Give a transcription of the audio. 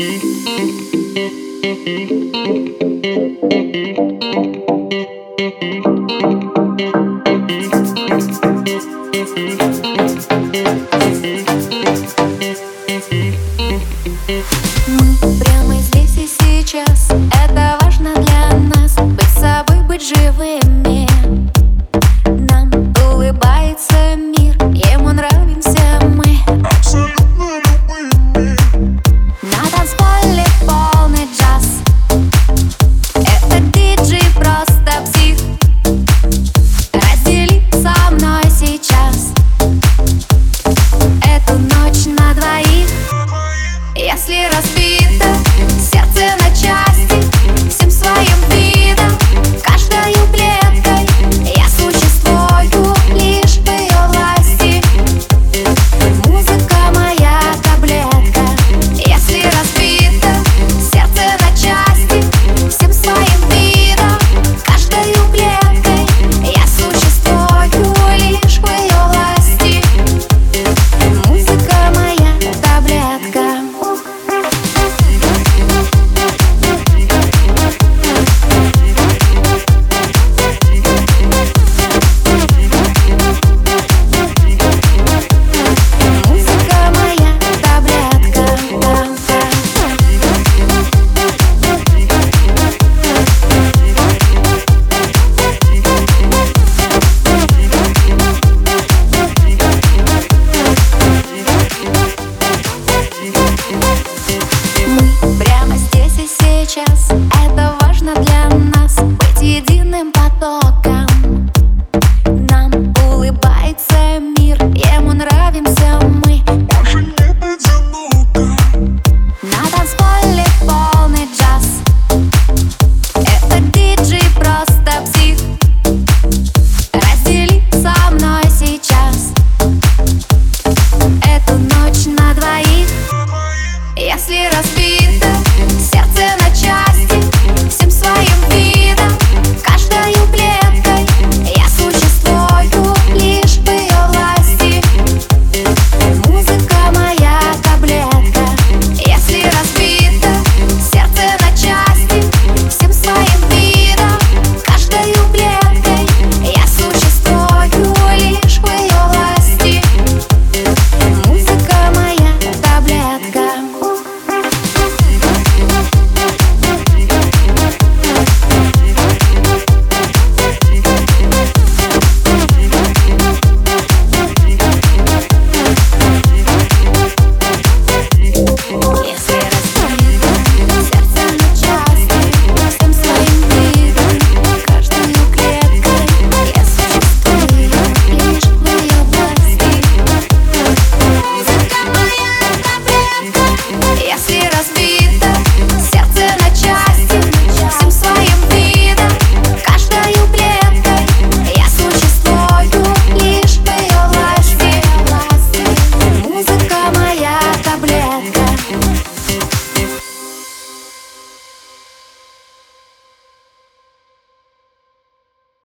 Thank respira.